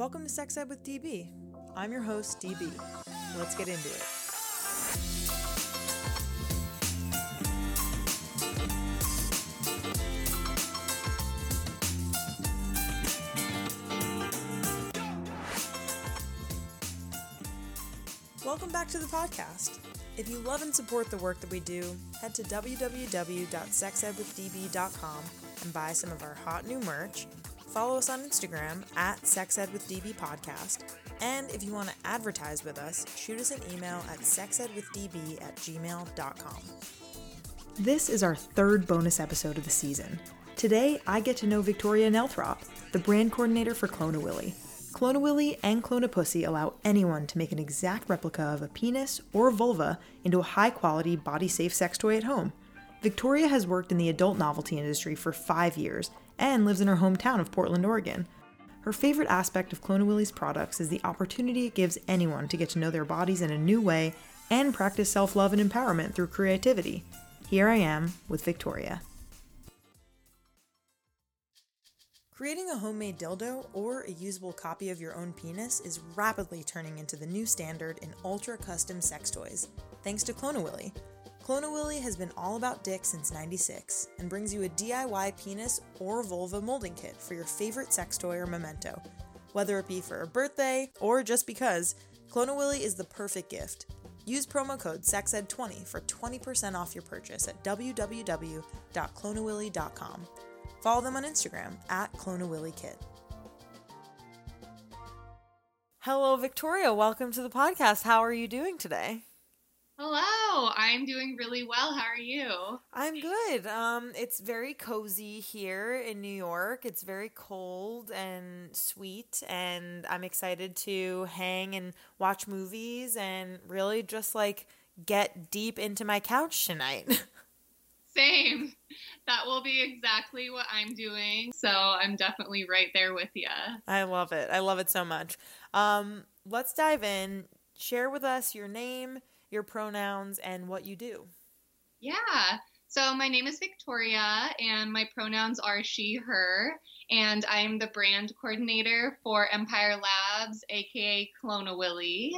Welcome to Sex Ed with DB. I'm your host, DB. Let's get into it. Welcome back to the podcast. If you love and support the work that we do, head to www.sexedwithdb.com and buy some of our hot new merch. Follow us on Instagram at sexedwithdb podcast. And if you want to advertise with us, shoot us an email at sexedwithdb at gmail.com. This is our third bonus episode of the season. Today, I get to know Victoria Nelthropp, the brand coordinator for Clone-A-Willy. Clona Willy and Clone-A-Pussy allow anyone to make an exact replica of a penis or vulva into a high quality, body safe sex toy at home. Victoria has worked in the adult novelty industry for five years and lives in her hometown of Portland, Oregon. Her favorite aspect of Clone-A-Willy's products is the opportunity it gives anyone to get to know their bodies in a new way and practice self love and empowerment through creativity. Here I am with Victoria. Creating a homemade dildo or a usable copy of your own penis is rapidly turning into the new standard in ultra custom sex toys, thanks to Clone-A-Willy. Clone-A-Willy has been all about dick since 96 and brings you a DIY penis or vulva molding kit for your favorite sex toy or memento. Whether it be for a birthday or just because, Clone-A-Willy is the perfect gift. Use promo code SEXED20 for 20% off your purchase at www.cloneawilly.com. Follow them on Instagram at ClonaWillyKit. Hello, Victoria. Welcome to the podcast. How are you doing today? Hello, I'm doing really well. How are you? I'm good. Um, it's very cozy here in New York. It's very cold and sweet, and I'm excited to hang and watch movies and really just like get deep into my couch tonight. Same. That will be exactly what I'm doing. So I'm definitely right there with you. I love it. I love it so much. Um, let's dive in. Share with us your name, your pronouns, and what you do. Yeah. So my name is Victoria, and my pronouns are she, her, and I'm the brand coordinator for Empire Labs, aka Clone-A-Willy.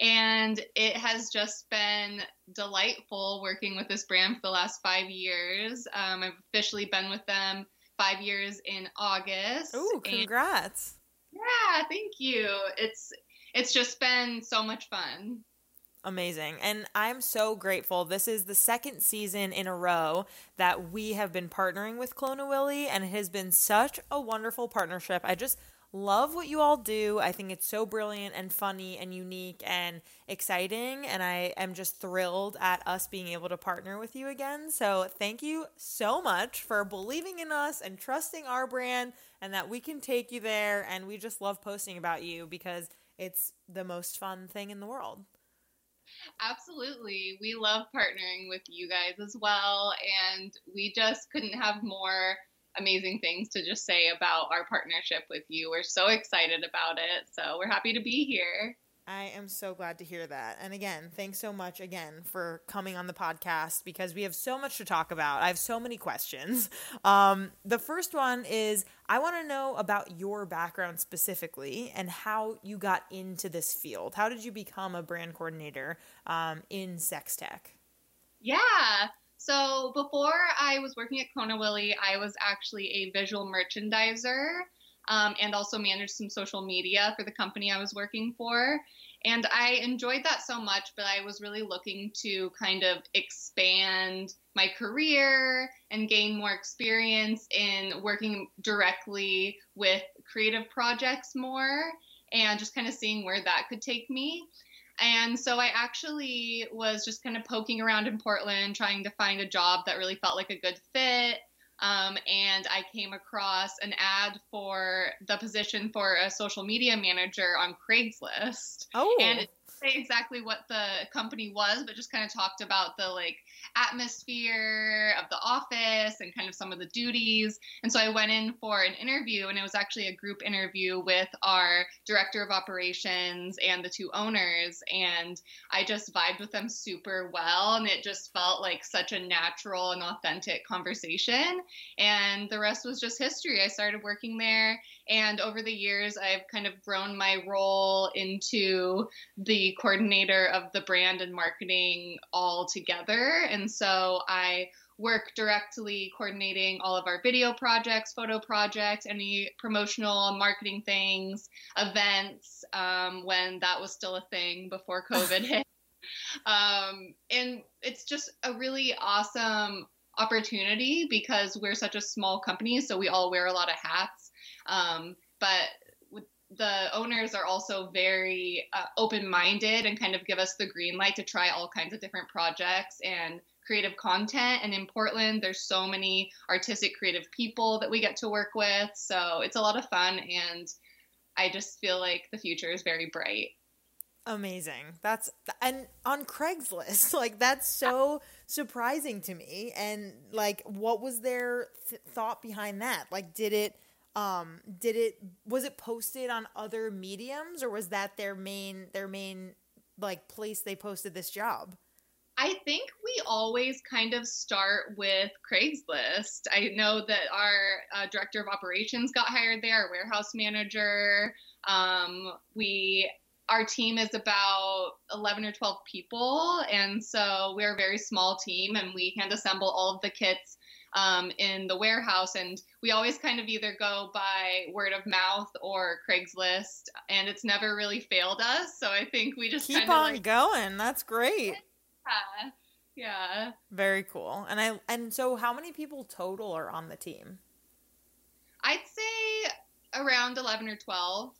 And it has just been delightful working with this brand for the last five years. Um, I've officially been with them five years in August. Oh, congrats! And yeah, thank you. It's it's just been so much fun. Amazing. And I'm so grateful. This is the second season in a row that we have been partnering with Clone-A-Willy, and it has been such a wonderful partnership. I just love what you all do. I think it's so brilliant and funny and unique and exciting. And I am just thrilled at us being able to partner with you again. So thank you so much for believing in us and trusting our brand and that we can take you there. And we just love posting about you because it's the most fun thing in the world. Absolutely. We love partnering with you guys as well. And we just couldn't have more amazing things to just say about our partnership with you. We're so excited about it. So we're happy to be here. I am so glad to hear that. And again, thanks so much again for coming on the podcast because we have so much to talk about. I have so many questions. Um, the first one is I want to know about your background specifically and how you got into this field. How did you become a brand coordinator um, in sex tech? Yeah. So before I was working at Clone-A-Willy, I was actually a visual merchandiser um, and also managed some social media for the company I was working for. And I enjoyed that so much, but I was really looking to kind of expand my career and gain more experience in working directly with creative projects more and just kind of seeing where that could take me. And so I actually was just kind of poking around in Portland, trying to find a job that really felt like a good fit. Um, and I came across an ad for the position for a social media manager on Craigslist. Oh. And it say exactly what the company was, but just kind of talked about the like atmosphere of the office and kind of some of the duties. And so I went in for an interview, and it was actually a group interview with our director of operations and the two owners. And I just vibed with them super well, and it just felt like such a natural and authentic conversation. And the rest was just history. I started working there, And over the years, I've kind of grown my role into the coordinator of the brand and marketing all together. And so I work directly coordinating all of our video projects, photo projects, any promotional marketing things, events um, when that was still a thing before COVID hit. Um, and it's just a really awesome opportunity because we're such a small company, so we all wear a lot of hats. Um, but the owners are also very uh, open-minded and kind of give us the green light to try all kinds of different projects and creative content. And in Portland, there's so many artistic, creative people that we get to work with. So it's a lot of fun. And I just feel like the future is very bright. Amazing. That's and on Craigslist, like that's so surprising to me. And like, what was their th- thought behind that? Like, did it, um, did it, was it posted on other mediums, or was that their main, their main, like place they posted this job? I think we always kind of start with Craigslist. I know that our uh, director of operations got hired there, our warehouse manager. Um, we our team is about 11 or 12 people and so we're a very small team and we hand assemble all of the kits um, in the warehouse and we always kind of either go by word of mouth or craigslist and it's never really failed us so i think we just keep on like, going that's great. Yeah yeah. Very cool and i and so how many people total are on the team? I'd say around 11 or 12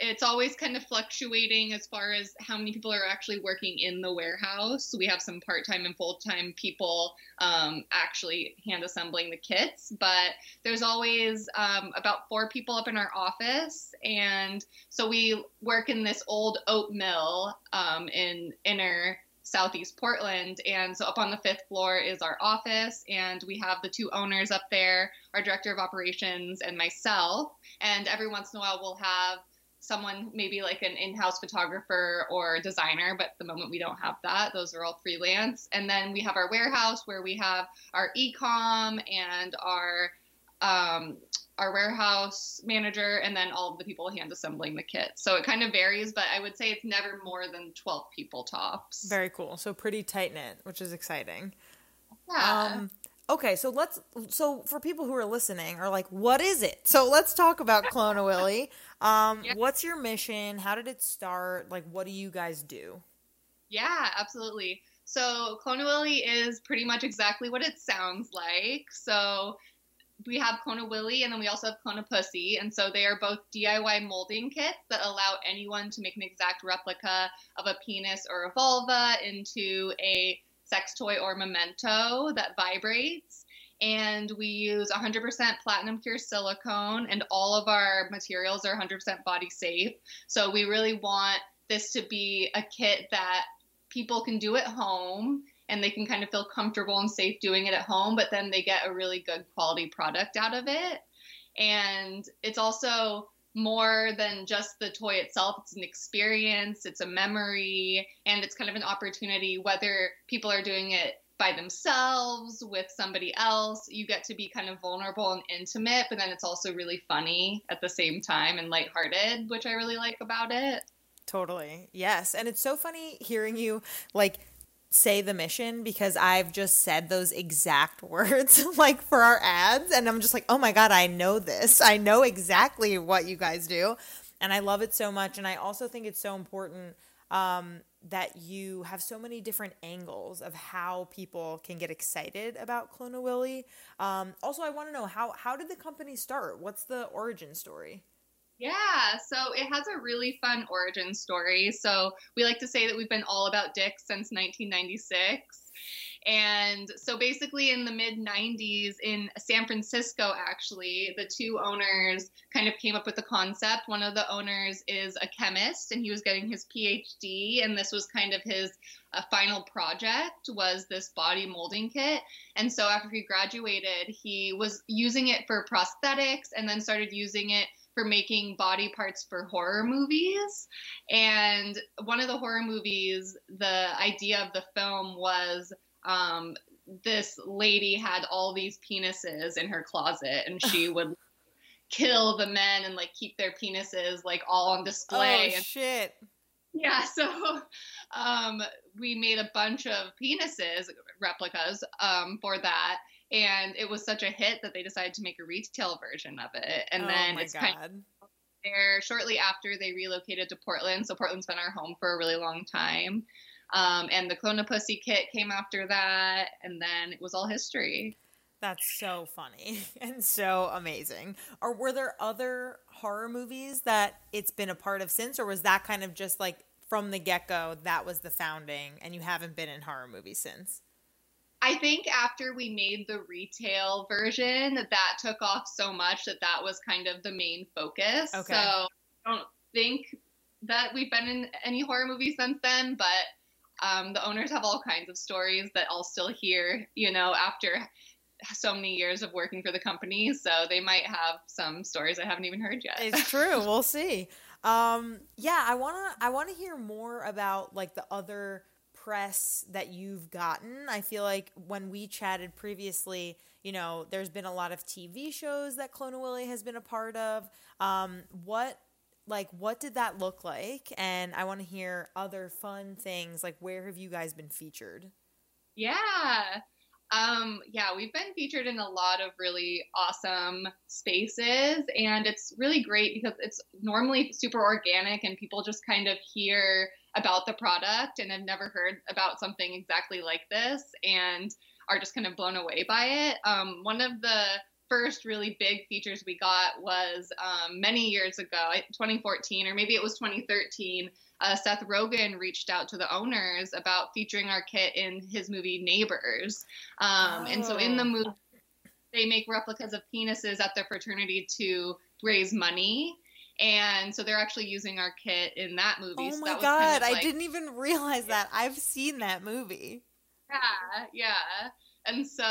it's always kind of fluctuating as far as how many people are actually working in the warehouse. We have some part time and full time people um, actually hand assembling the kits, but there's always um, about four people up in our office. And so we work in this old oat mill um, in inner southeast Portland. And so up on the fifth floor is our office, and we have the two owners up there, our director of operations, and myself. And every once in a while, we'll have someone maybe like an in-house photographer or designer but at the moment we don't have that those are all freelance. And then we have our warehouse where we have our e-com and our um, our warehouse manager and then all of the people hand assembling the kit. So it kind of varies but i would say it's never more than 12 people tops. Very cool. So pretty tight knit which is exciting. Yeah. Um, Okay, so let's so for people who are listening are like, what is it? So let's talk about Clone-A-Willy. Um, yeah. what's your mission? How did it start? Like, what do you guys do? Yeah, absolutely. So Clone-A-Willy is pretty much exactly what it sounds like. So we have Clone-A-Willy and then we also have Clone-A-Pussy. And so they are both DIY molding kits that allow anyone to make an exact replica of a penis or a vulva into a sex toy or memento that vibrates. And we use 100% platinum cure silicone, and all of our materials are 100% body safe. So we really want this to be a kit that people can do at home and they can kind of feel comfortable and safe doing it at home, but then they get a really good quality product out of it. And it's also more than just the toy itself. It's an experience, it's a memory, and it's kind of an opportunity, whether people are doing it by themselves, with somebody else. You get to be kind of vulnerable and intimate, but then it's also really funny at the same time and lighthearted, which I really like about it. Totally. Yes. And it's so funny hearing you like say the mission because I've just said those exact words like for our ads and I'm just like, "Oh my god, I know this. I know exactly what you guys do." And I love it so much and I also think it's so important um, that you have so many different angles of how people can get excited about Clone-A-Willy. Um, also, I want to know how how did the company start? What's the origin story? Yeah, so it has a really fun origin story. So we like to say that we've been all about dicks since 1996. And so basically, in the mid 90s in San Francisco, actually, the two owners kind of came up with the concept. One of the owners is a chemist, and he was getting his PhD, and this was kind of his uh, final project was this body molding kit. And so after he graduated, he was using it for prosthetics, and then started using it for making body parts for horror movies. And one of the horror movies, the idea of the film was um, this lady had all these penises in her closet and she would kill the men and like keep their penises like all on display. Oh and, shit. yeah, so um, we made a bunch of penises replicas um, for that. And it was such a hit that they decided to make a retail version of it. And oh then my it's god. kind of there shortly after they relocated to Portland. So Portland's been our home for a really long time. Um, and the Clone a Pussy kit came after that, and then it was all history. That's so funny and so amazing. Or were there other horror movies that it's been a part of since, or was that kind of just like from the get go that was the founding, and you haven't been in horror movies since? I think after we made the retail version, that took off so much that that was kind of the main focus. Okay. So I don't think that we've been in any horror movies since then, but um, the owners have all kinds of stories that I'll still hear, you know, after so many years of working for the company. So they might have some stories I haven't even heard yet. It's true. we'll see. Um, yeah, I wanna I wanna hear more about like the other press that you've gotten. I feel like when we chatted previously, you know, there's been a lot of TV shows that Clone-A-Willy has been a part of. Um, what like what did that look like? And I want to hear other fun things. Like where have you guys been featured? Yeah. Um, yeah, we've been featured in a lot of really awesome spaces, and it's really great because it's normally super organic, and people just kind of hear about the product and have never heard about something exactly like this, and are just kind of blown away by it. Um, one of the first really big features we got was um, many years ago, 2014, or maybe it was 2013 uh, Seth Rogen reached out to the owners about featuring our kit in his movie Neighbors. Um, And so in the Oh. movie, they make replicas of penises at their fraternity to raise money. And so they're actually using our kit in that movie. Oh so my that was god, kind of I didn't even realize that. I've seen that movie. Yeah, yeah. And so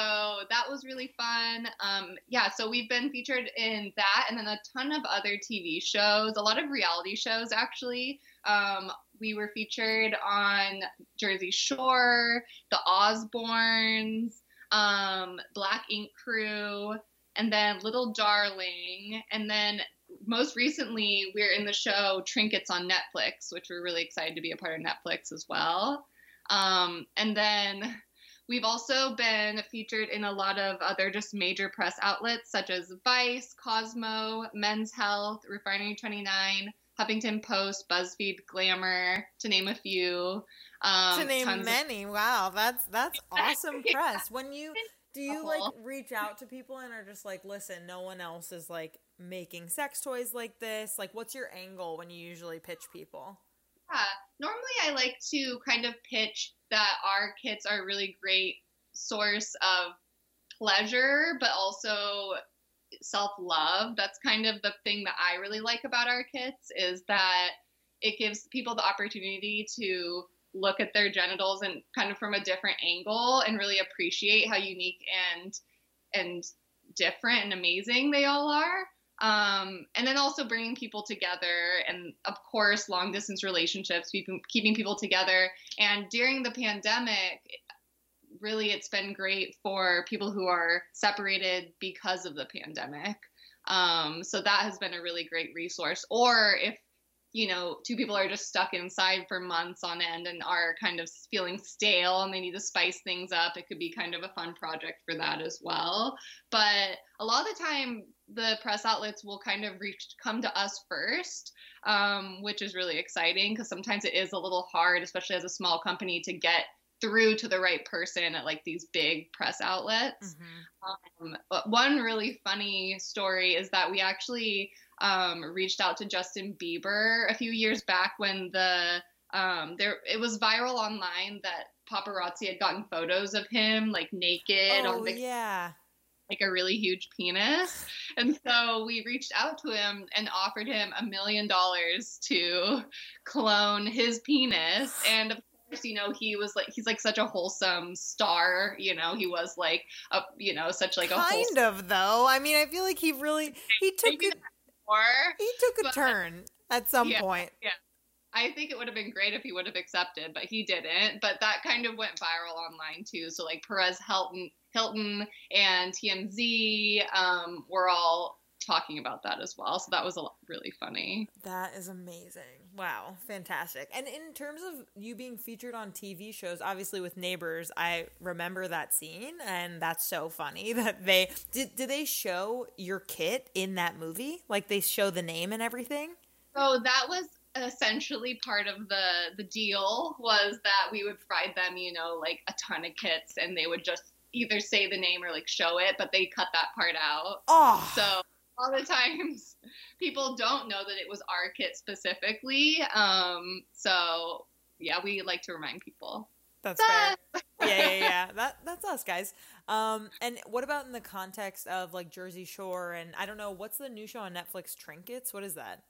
that was really fun. Um, yeah, so we've been featured in that and then a ton of other TV shows, a lot of reality shows actually. Um, we were featured on Jersey Shore, The Osbournes, um, Black Ink Crew, and then Little Darling. And then most recently, we're in the show Trinkets on Netflix, which we're really excited to be a part of Netflix as well. Um, and then we've also been featured in a lot of other just major press outlets such as Vice, Cosmo, Men's Health, Refinery 29, Huffington Post, BuzzFeed, Glamour, to name a few. Um, to name tons of- many. Wow, that's that's awesome press. When you do you like reach out to people and are just like, listen, no one else is like making sex toys like this. Like, what's your angle when you usually pitch people? Yeah, normally I like to kind of pitch that our kits are a really great source of pleasure, but also self love. That's kind of the thing that I really like about our kits is that it gives people the opportunity to look at their genitals and kind of from a different angle and really appreciate how unique and and different and amazing they all are um, and then also bringing people together and of course long distance relationships keeping, keeping people together. And during the pandemic really it's been great for people who are separated because of the pandemic. Um, so that has been a really great resource. Or if you know two people are just stuck inside for months on end and are kind of feeling stale and they need to spice things up. It could be kind of a fun project for that as well. But a lot of the time the press outlets will kind of reach come to us first um, which is really exciting because sometimes it is a little hard especially as a small company to get through to the right person at like these big press outlets. Um, but one really funny story is that we actually um, reached out to Justin Bieber a few years back when the um, there it was viral online that paparazzi had gotten photos of him like naked Oh on the, yeah. like a really huge penis, and so we reached out to him and offered him a million dollars to clone his penis and. Of course, you know he was like he's like such a wholesome star. You know he was like a you know such like a wholesome Kind of though. I mean, I feel like he really he took Maybe a, he took a but- turn at some Yeah. point. I think it would have been great if he would have accepted, but he didn't. But that kind of went viral online too. So like Perez Hilton, Hilton and TMZ um, were all talking about that as well. So that was a lot, really funny. That is amazing. Wow, fantastic. And in terms of you being featured on TV shows, obviously with Neighbors, I remember that scene and that's so funny that they did did they show your kit in that movie? Like they show the name and everything? So that was essentially part of the the deal was that we would provide them, you know, like a ton of kits and they would just either say the name or like show it, but they cut that part out. Oh. So all the times people don't know that it was our kit specifically. Um, so yeah, we like to remind people. That's fair. yeah, yeah, yeah. That that's us, guys. Um, and what about in the context of like Jersey Shore and I don't know what's the new show on Netflix, Trinkets? What is that?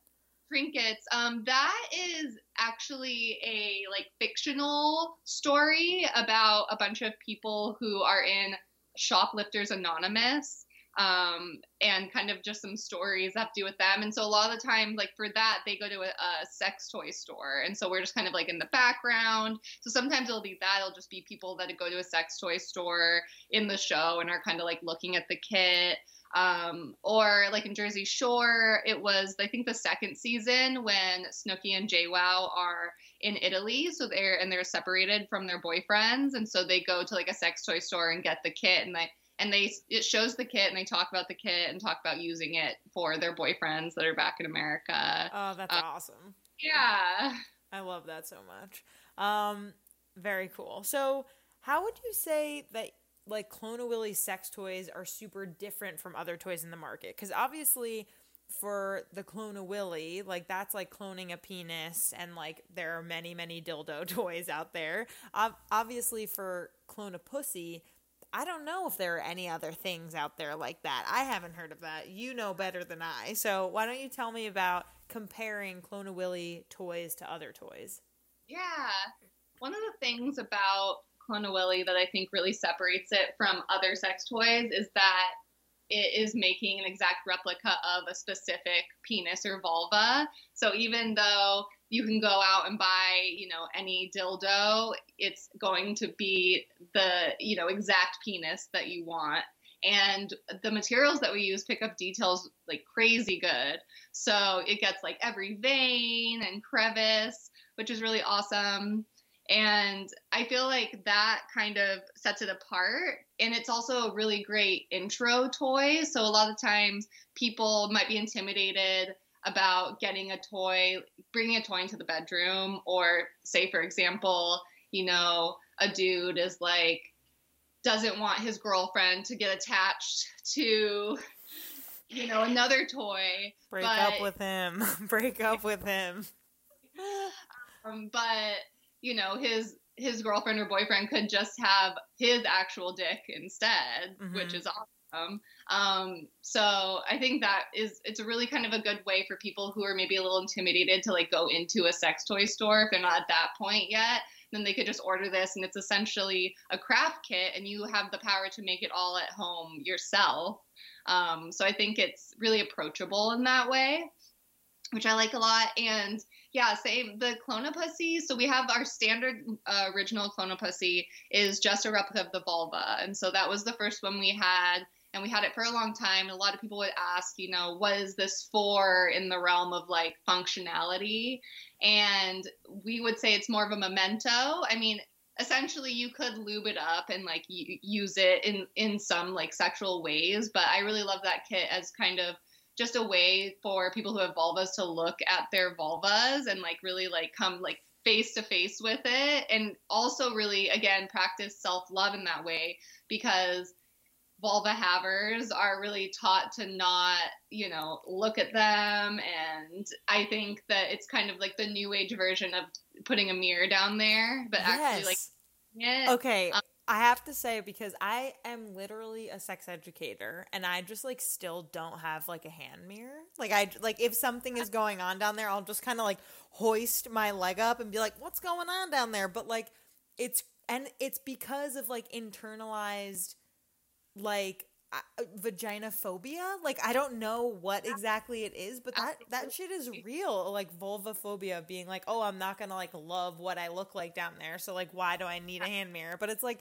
Trinkets. Um, that is actually a like fictional story about a bunch of people who are in Shoplifters Anonymous um, and kind of just some stories that have to do with them. And so a lot of the time, like for that, they go to a, a, sex toy store, and so we're just kind of like in the background. So sometimes it'll be that it'll just be people that go to a sex toy store in the show and are kind of like looking at the kit. Um, or like in Jersey Shore, it was I think the second season when Snooki and JWoww are in Italy, so they're and they're separated from their boyfriends, and so they go to like a sex toy store and get the kit, and they and they it shows the kit and they talk about the kit and talk about using it for their boyfriends that are back in America. Oh, that's uh, awesome. Yeah. I love that so much. Um very cool. So, how would you say that like Clone a Willy sex toys are super different from other toys in the market? Cuz obviously for the Clone a Willy, like that's like cloning a penis, and like there are many, many dildo toys out there. Ob- obviously, for Clone a Pussy, I don't know if there are any other things out there like that. I haven't heard of that. You know better than I. So why don't you tell me about comparing Clone a Willy toys to other toys? Yeah. One of the things about Clone a Willy that I think really separates it from other sex toys is that it is making an exact replica of a specific penis or vulva. So even though you can go out and buy, you know, any dildo. It's going to be the, you know, exact penis that you want. And the materials that we use pick up details like crazy good. So it gets like every vein and crevice, which is really awesome. And I feel like that kind of sets it apart. And it's also a really great intro toy. So a lot of times people might be intimidated about getting a toy, bringing a toy into the bedroom, or say, for example, you know, a dude is like, doesn't want his girlfriend to get attached to, you know, another toy. Break but, up with him. Break up with him. um, but, you know, his his girlfriend or boyfriend could just have his actual dick instead, mm-hmm. which is awesome. Um, so I think that is it's a really kind of a good way for people who are maybe a little intimidated to like go into a sex toy store if they're not at that point yet. Then they could just order this, and it's essentially a craft kit, and you have the power to make it all at home yourself. Um, so I think it's really approachable in that way, which I like a lot. And yeah, same. The Clone-A-Pussy. So we have our standard uh, original Clone-A-Pussy is just a replica of the vulva, and so that was the first one we had and we had it for a long time. And a lot of people would ask, you know, what is this for in the realm of like functionality? And we would say it's more of a memento. I mean, essentially you could lube it up and like use it in in some like sexual ways but i really love that kit as kind of just a way for people who have vulvas to look at their vulvas and like really like come like face to face with it and also really again practice self love in that way because vulva havers are really taught to not, you know, look at them. And I think that it's kind of like the new age version of putting a mirror down there, but yes. actually like it. Okay. Um, I have to say because I am literally a sex educator and I just like still don't have like a hand mirror. Like I like if something is going on down there, I'll just kind of like hoist my leg up and be like, "What's going on down there?" But like it's and it's because of like internalized like uh, vagina phobia? Like i don't know what exactly it is but that that shit is real. Like vulva phobia being like oh i'm not gonna like love what i look like down there so like why do i need a hand mirror? But it's like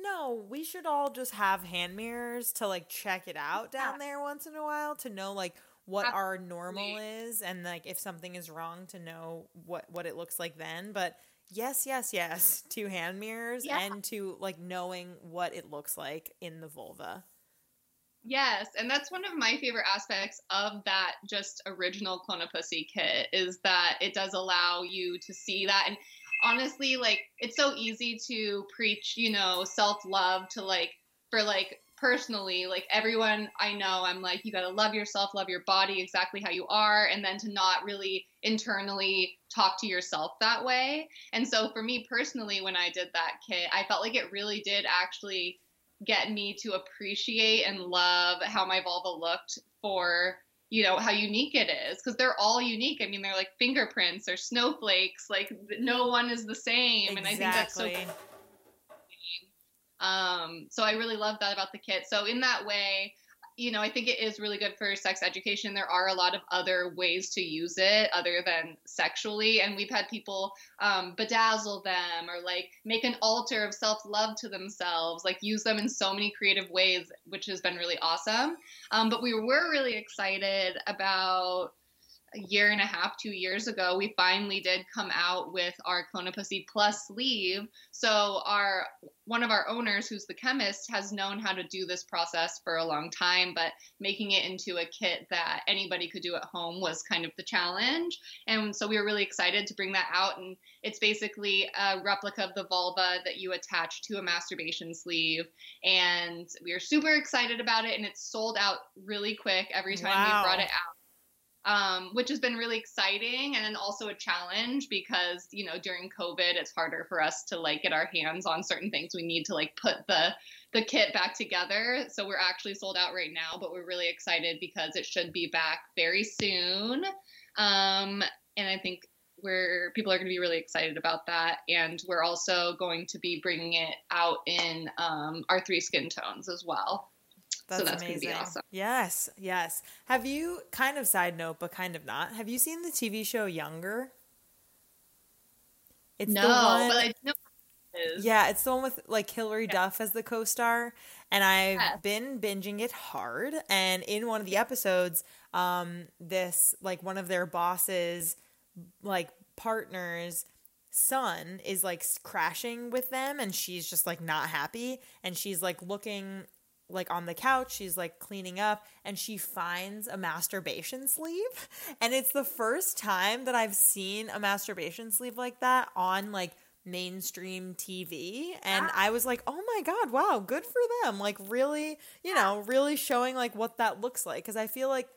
no, we should all just have hand mirrors to like check it out down there once in a while to know like what our normal is and like if something is wrong to know what what it looks like then. But yes, yes, yes to hand mirrors Yeah. and to like knowing what it looks like in the vulva. Yes, and that's one of my favorite aspects of that just original Clone-A-Pussy kit is that it does allow you to see that. And honestly, like it's so easy to preach, you know, self-love to like for like personally, like everyone I know, I'm like, you gotta love yourself, love your body exactly how you are, and then to not really internally talk to yourself that way. And so for me personally, when I did that kit, I felt like it really did actually get me to appreciate and love how my vulva looked for you know how unique it is because they're all unique i mean they're like fingerprints or snowflakes like no one is the same and i think that's so Exactly. Um, so I really love that about the kit. So in that way, you know, I think it is really good for sex education. There are a lot of other ways to use it other than sexually, and we've had people um, bedazzle them or like make an altar of self love to themselves, like use them in so many creative ways, which has been really awesome. Um, but we were really excited about a year and a half, two years ago, we finally did come out with our Clone-A-Pussy Plus sleeve. So our one of our owners, who's the chemist, has known how to do this process for a long time, but making it into a kit that anybody could do at home was kind of the challenge. And so we were really excited to bring that out. And it's basically a replica of the vulva that you attach to a masturbation sleeve. And we are super excited about it. And it's sold out really quick every time Wow. we brought it out um, which has been really exciting and also a challenge because you know during covid it's harder for us to like get our hands on certain things. We need to like put the the kit back together. So we're actually sold out right now but we're really excited because it should be back very soon. Um, and i think we're people are going to be really excited about that. And we're also going to be bringing it out in um, our three skin tones as well That's, so that's amazing. awesome Yes, yes. Have you kind of side note, but kind of not? Have you seen the TV show Younger? It's no the one, but i know what it is. yeah, it's the one with like Hilary Yeah. Duff as the co-star, and I've Yes. been binging it hard. And in one of the episodes, um, this like one of their bosses, like partners son is like crashing with them and she's just like not happy and she's like looking like on the couch she's like cleaning up and she finds a masturbation sleeve. And it's the first time that i've seen a masturbation sleeve like that on like mainstream tv and Ah. i was like oh my god wow good for them. Like really you know really showing like what that looks like. Because i feel like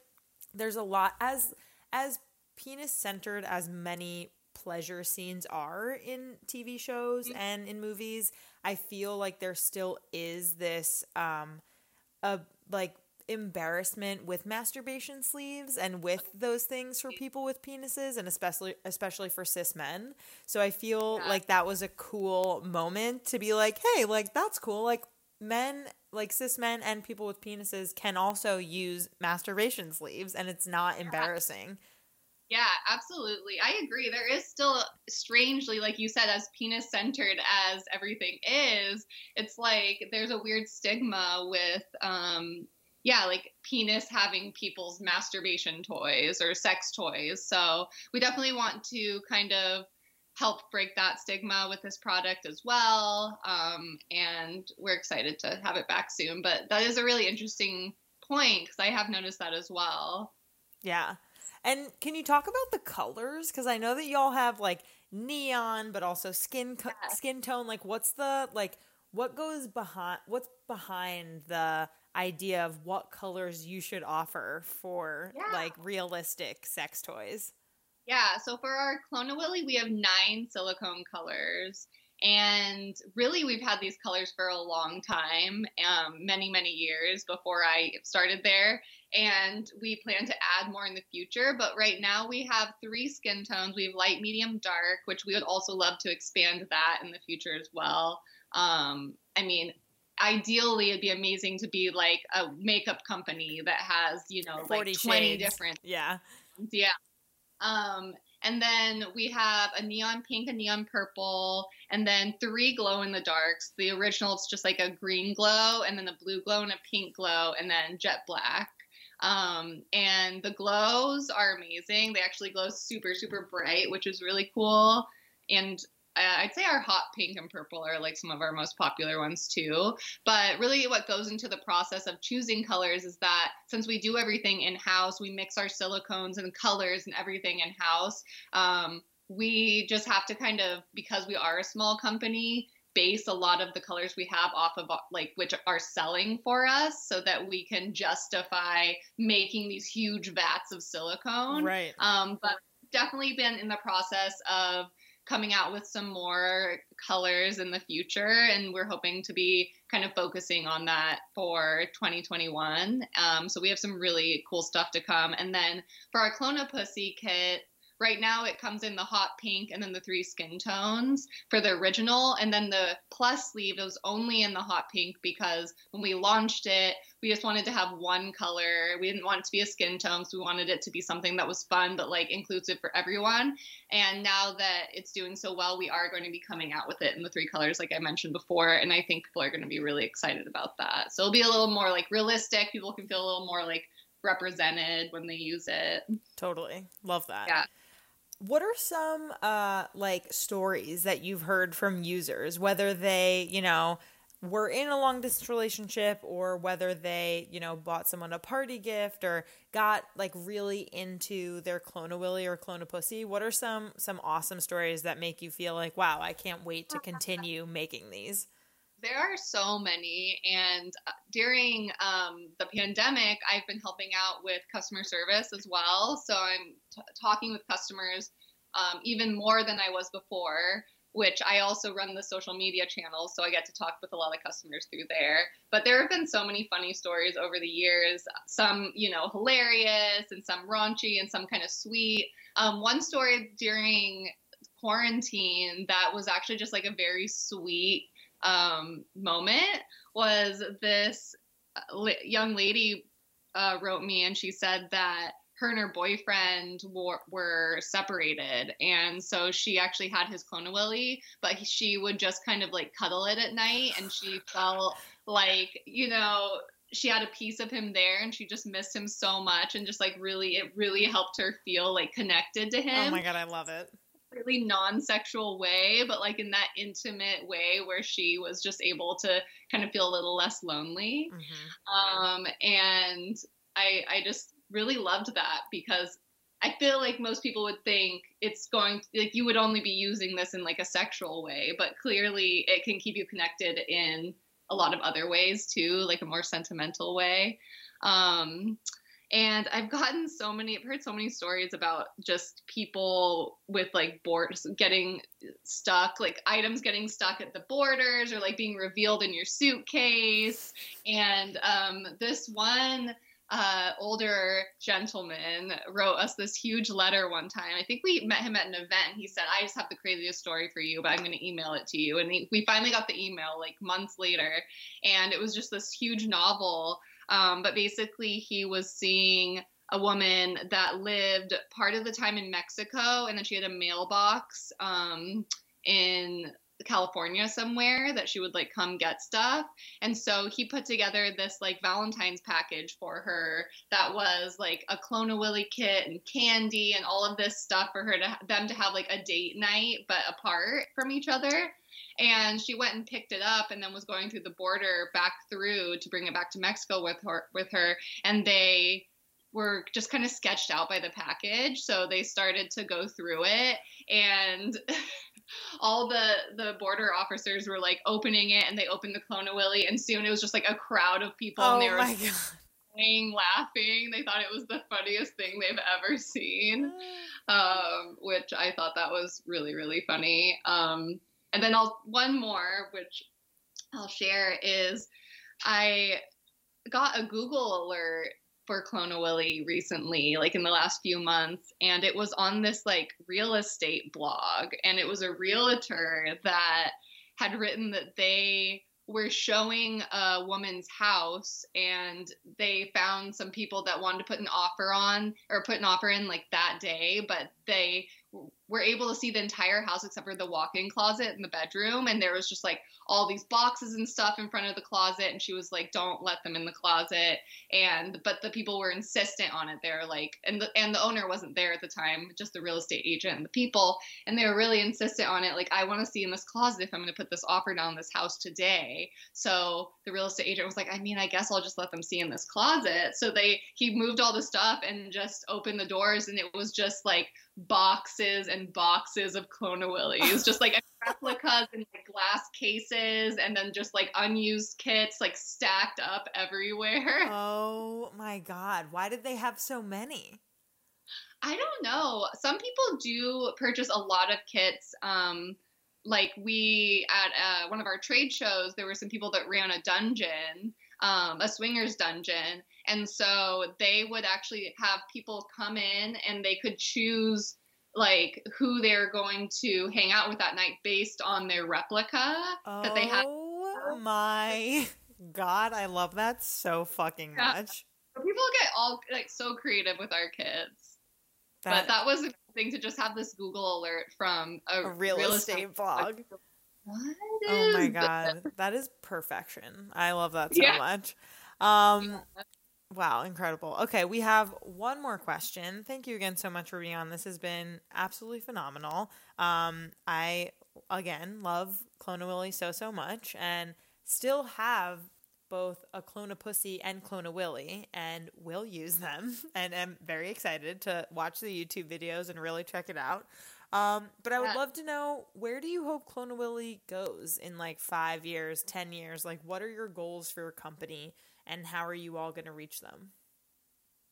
there's a lot as as penis centered as many pleasure scenes are in TV shows Mhm. and in movies, I feel like there still is this um a like embarrassment with masturbation sleeves and with those things for people with penises and especially especially for cis men. So I feel Yeah. like that was a cool moment to be like, "Hey, like that's cool. Like men like cis men and people with penises can also use masturbation sleeves and it's not embarrassing. Yeah, absolutely. I agree. There is still, strangely, like you said, as penis centered as everything is, it's like there's a weird stigma with, um, yeah, like penis having people's masturbation toys or sex toys. So we definitely want to kind of help break that stigma with this product as well. Um, and we're excited to have it back soon. But that is a really interesting point because I have noticed that as well. Yeah. And can you talk about the colors cuz I know that y'all have like neon but also skin co- Yeah. skin tone like what's the like what goes behind what's behind the idea of what colors you should offer for Yeah. like realistic sex toys? Yeah, so for our Clone-A-Willy, we have nine silicone colors. And really, we've had these colors for a long time, um, many, many years before I started there. And we plan to add more in the future. But right now, we have three skin tones. We have light, medium, dark, which we would also love to expand that in the future as well. Um, I mean, ideally, it'd be amazing to be like a makeup company that has, you know, like 20 shades. different Yeah. yeah. Um, and then we have a neon pink, a neon purple, and then three glow in the darks. The original, it's just like a green glow, and then a blue glow and a pink glow, and then jet black. Um, and the glows are amazing. They actually glow super, super bright, which is really cool. And I'd say our hot pink and purple are like some of our most popular ones too. But really, what goes into the process of choosing colors is that since we do everything in house, we mix our silicones and colors and everything in house. Um, we just have to kind of, because we are a small company, base a lot of the colors we have off of like which are selling for us so that we can justify making these huge vats of silicone Right. um, but definitely been in the process of coming out with some more colors in the future and we're hoping to be kind of focusing on that for 2021 um, so we have some really cool stuff to come. And then for our Clone-A-Pussy kit right now it comes in the hot pink and then the three skin tones for the original and then the plus sleeve it was only in the hot pink because when we launched it we just wanted to have one color we didn't want it to be a skin tone so we wanted it to be something that was fun but like inclusive for everyone and now that it's doing so well we are going to be coming out with it in the three colors like i mentioned before and i think people are going to be really excited about that so it'll be a little more like realistic people can feel a little more like represented when they use it Totally. Love that. Yeah. What are some uh like stories that you've heard from users whether they, you know, were in a long distance relationship or whether they, you know, bought someone a party gift or got like really into their Clone-A-Willy or Clone-A-Pussy? What are some some awesome stories that make you feel like, wow, I can't wait to continue making these? There are so many, and uh, during um, the pandemic, I've been helping out with customer service as well. So I'm t- talking with customers um, even more than I was before. Which I also run the social media channels, so I get to talk with a lot of customers through there. But there have been so many funny stories over the years. Some, you know, hilarious, and some raunchy, and some kind of sweet. Um, one story during quarantine that was actually just like a very sweet um, moment was this uh, young lady uh, wrote me and she said that her and her boyfriend were, were separated and so she actually had his Clone-A-Willy but he- she would just kind of like cuddle it at night and she felt like you know she had a piece of him there and she just missed him so much and just like really it really helped her feel like connected to him Oh my god, I love it. Really non-sexual way but like in that intimate way where she was just able to kind of feel a little less lonely. Hmm um and i i just really loved that because i feel like most people would think it's going like you would only be using this in like a sexual way but clearly it can keep you connected in a lot of other ways too like a more sentimental way. Um and I've gotten so many, I've heard so many stories about just people with like borders getting stuck, like items getting stuck at the borders or like being revealed in your suitcase. And um, this one uh, older gentleman wrote us this huge letter one time. I think we met him at an event. He said, I just have the craziest story for you, but I'm going to email it to you. And he, we finally got the email like months later. And it was just this huge novel um, but basically, he was seeing a woman that lived part of the time in Mexico, and then she had a mailbox um, in California somewhere that she would like come get stuff. And so he put together this like Valentine's package for her that was like a Clone-A-Willy kit and candy and all of this stuff for her to them to have like a date night but apart from each other. And she went and picked it up and then was going through the border back through to bring it back to Mexico with her with her. And they were just kind of sketched out by the package. So they started to go through it. And all the the border officers were like opening it and they opened the Clone-A-Willy and soon it was just like a crowd of people Oh and they were my god. playing, laughing they thought it was the funniest thing they've ever seen um, which I thought that was really really funny. Um, and then I'll one more, which I'll share is I got a Google alert for Clone-A-Willy recently, like in the last few months, and it was on this like real estate blog, and it was a realtor that had written that they were showing a woman's house and they found some people that wanted to put an offer on or put an offer in like that day but they were able to see the entire house except for the walk-in closet and the bedroom and there was just like all these boxes and stuff in front of the closet and she was like don't let them in the closet. And but the people were insistent on it. They're like and the and the owner wasn't there at the time just the real estate agent and the people and they were really insistent on it like I want to see in this closet if I'm going to put this offer down this house today. So the real estate agent was like I mean I guess I'll just let them see in this closet. So they he moved all the stuff and just opened the doors and it was just like boxes and boxes of Clone-A-Willies, just like replicas in like glass cases, and then just like unused kits like stacked up everywhere. Oh my god, why did they have so many? I don't know. Some people do purchase a lot of kits. Um, like we at uh, one of our trade shows, there were some people that ran a dungeon, um, a swingers dungeon, and so they would actually have people come in and they could choose like who they're going to hang out with that night based on their replica oh, that they had. Oh my god, I love that so fucking yeah. much. People get all like so creative with our kids. That, but that was a thing to just have this Google alert from a, a real, real, estate, estate blog. What oh my god, this? that is perfection. I love that so yeah. much. Um, yeah. Wow, incredible. Okay, we have one more question. Thank you again so much for being on. This has been absolutely phenomenal. Um, I again love Clone-A-Willy so so much, and still have both a Clone-A-Pussy and Clone-A-Willy, and will use them, and am very excited to watch the YouTube videos and really check it out. Um, but I would love to know where do you hope Clone-A-Willy goes in like five years, ten years? Like, what are your goals for your company? And how are you all going to reach them?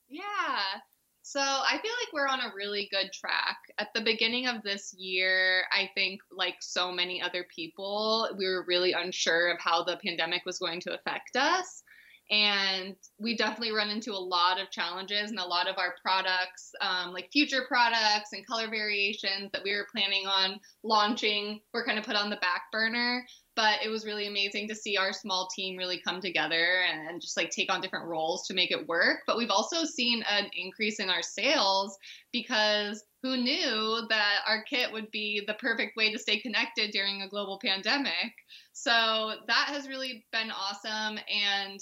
Yeah. So I feel like we're on a really good track. At the beginning of this year, I think, like so many other people, we were really unsure of how the pandemic was going to affect us. And we definitely run into a lot of challenges, and a lot of our products, um, like future products and color variations that we were planning on launching, were kind of put on the back burner but it was really amazing to see our small team really come together and just like take on different roles to make it work. But we've also seen an increase in our sales because who knew that our kit would be the perfect way to stay connected during a global pandemic? So that has really been awesome. And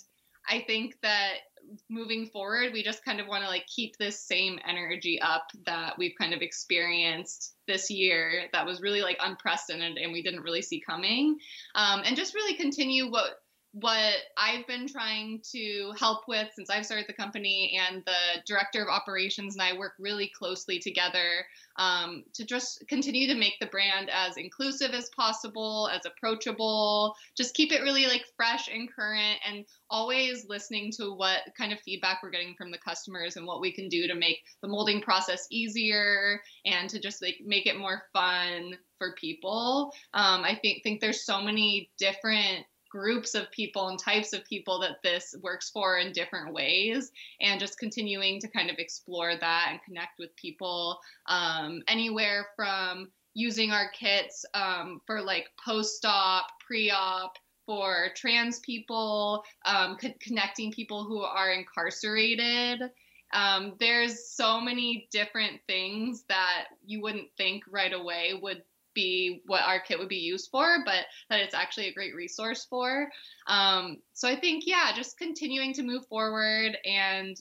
I think that moving forward, we just kind of want to like keep this same energy up that we've kind of experienced this year that was really like unprecedented and we didn't really see coming. Um, and just really continue what what I've been trying to help with since I've started the company, and the director of operations and I work really closely together um, to just continue to make the brand as inclusive as possible, as approachable, just keep it really like fresh and current, and always listening to what kind of feedback we're getting from the customers and what we can do to make the molding process easier and to just like make it more fun for people. Um, I think think there's so many different groups of people and types of people that this works for in different ways and just continuing to kind of explore that and connect with people um, anywhere from using our kits um, for like post-op pre-op for trans people um, co- connecting people who are incarcerated. Um, there's so many different things that you wouldn't think right away would be what our kit would be used for, but that it's actually a great resource for. Um, so I think, yeah, just continuing to move forward and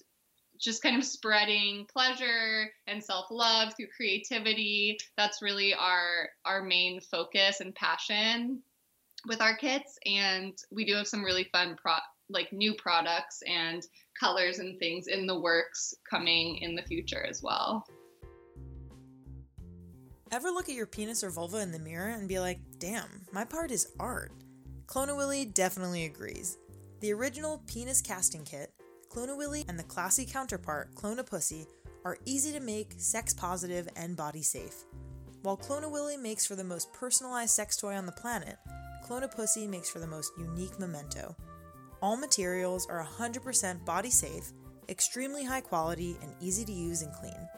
just kind of spreading pleasure and self-love through creativity. That's really our our main focus and passion with our kits. And we do have some really fun pro like new products and colors and things in the works coming in the future as well. Ever look at your penis or vulva in the mirror and be like, damn, my part is art? Clone-A-Willy definitely agrees. The original penis casting kit, Clone-A-Willy, and the classy counterpart, Clone-A-Pussy, are easy to make, sex positive, and body safe. While Clone-A-Willy makes for the most personalized sex toy on the planet, Clone-A-Pussy makes for the most unique memento. All materials are 100% body safe, extremely high quality, and easy to use and clean.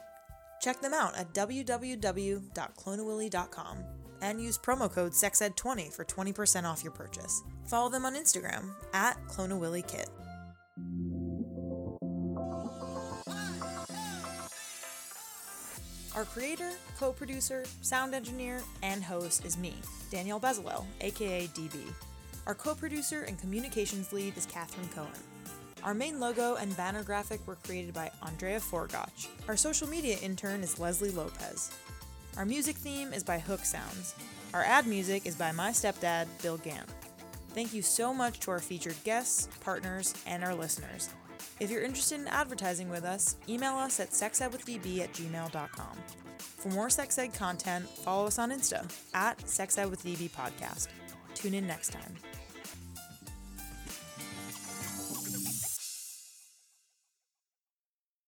Check them out at www.cloneawilly.com and use promo code SEXED20 for 20% off your purchase. Follow them on Instagram at CloneAWillyKit. Our creator, co producer, sound engineer, and host is me, Danielle Bezalel, aka DB. Our co producer and communications lead is Cathren Cohen. Our main logo and banner graphic were created by Andrea Forgacs. Our social media intern is Leslie Lopez. Our music theme is by Hook Sounds. Our ad music is by my stepdad, Bill Gamp. Thank you so much to our featured guests, partners, and our listeners. If you're interested in advertising with us, email us at sexedwithdb at gmail.com. For more sex ed content, follow us on Insta at sexedwithdb podcast. Tune in next time.